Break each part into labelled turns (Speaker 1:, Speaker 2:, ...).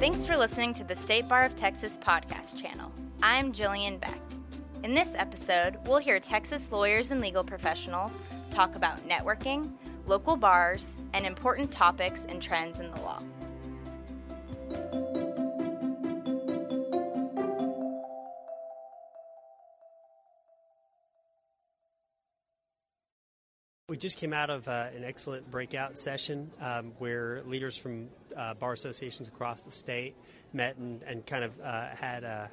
Speaker 1: Thanks for listening to the State Bar of Texas podcast channel. I'm Jillian Beck. In this episode, we'll hear Texas lawyers and legal professionals talk about networking, local bars, and important topics and trends in the law.
Speaker 2: We just came out of uh, an excellent breakout session um, where leaders from uh, bar associations across the state met and, and kind of uh, had uh,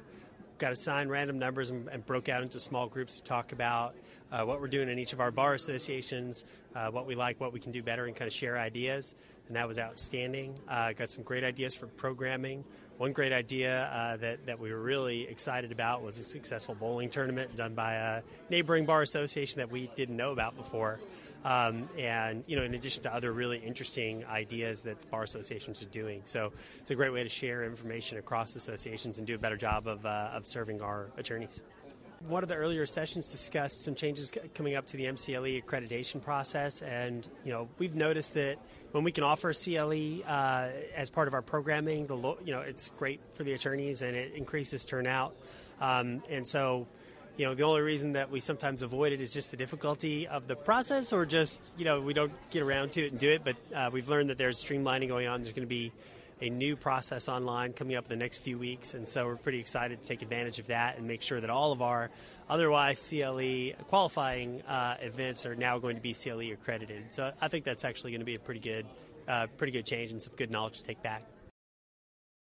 Speaker 2: got assigned random numbers and, and, broke out into small groups to talk about uh, what we're doing in each of our bar associations, uh, what we like, what we can do better, and kind of share ideas. And that was outstanding. got some great ideas for programming. One great idea that, that we were really excited about was a successful bowling tournament done by a neighboring bar association that we didn't know about before. Um, and you know, in addition to other really interesting ideas that bar associations are doing, so it's a great way to share information across associations and do a better job of, uh, of serving our attorneys. One of the earlier sessions discussed some changes coming up to the MCLE accreditation process, and you know we've noticed that when we can offer CLE uh, as part of our programming, the you know it's great for the attorneys and it increases turnout, um, and so you know, the only reason that we sometimes avoid it is just the difficulty of the process, or just you know we don't get around to it and do it. But uh, we've learned that there's streamlining going on. There's going to be a new process online coming up in the next few weeks, and so we're pretty excited to take advantage of that and make sure that all of our otherwise CLE qualifying uh, events are now going to be CLE accredited. So I think that's actually going to be a pretty good, uh, pretty good change and some good knowledge to take back.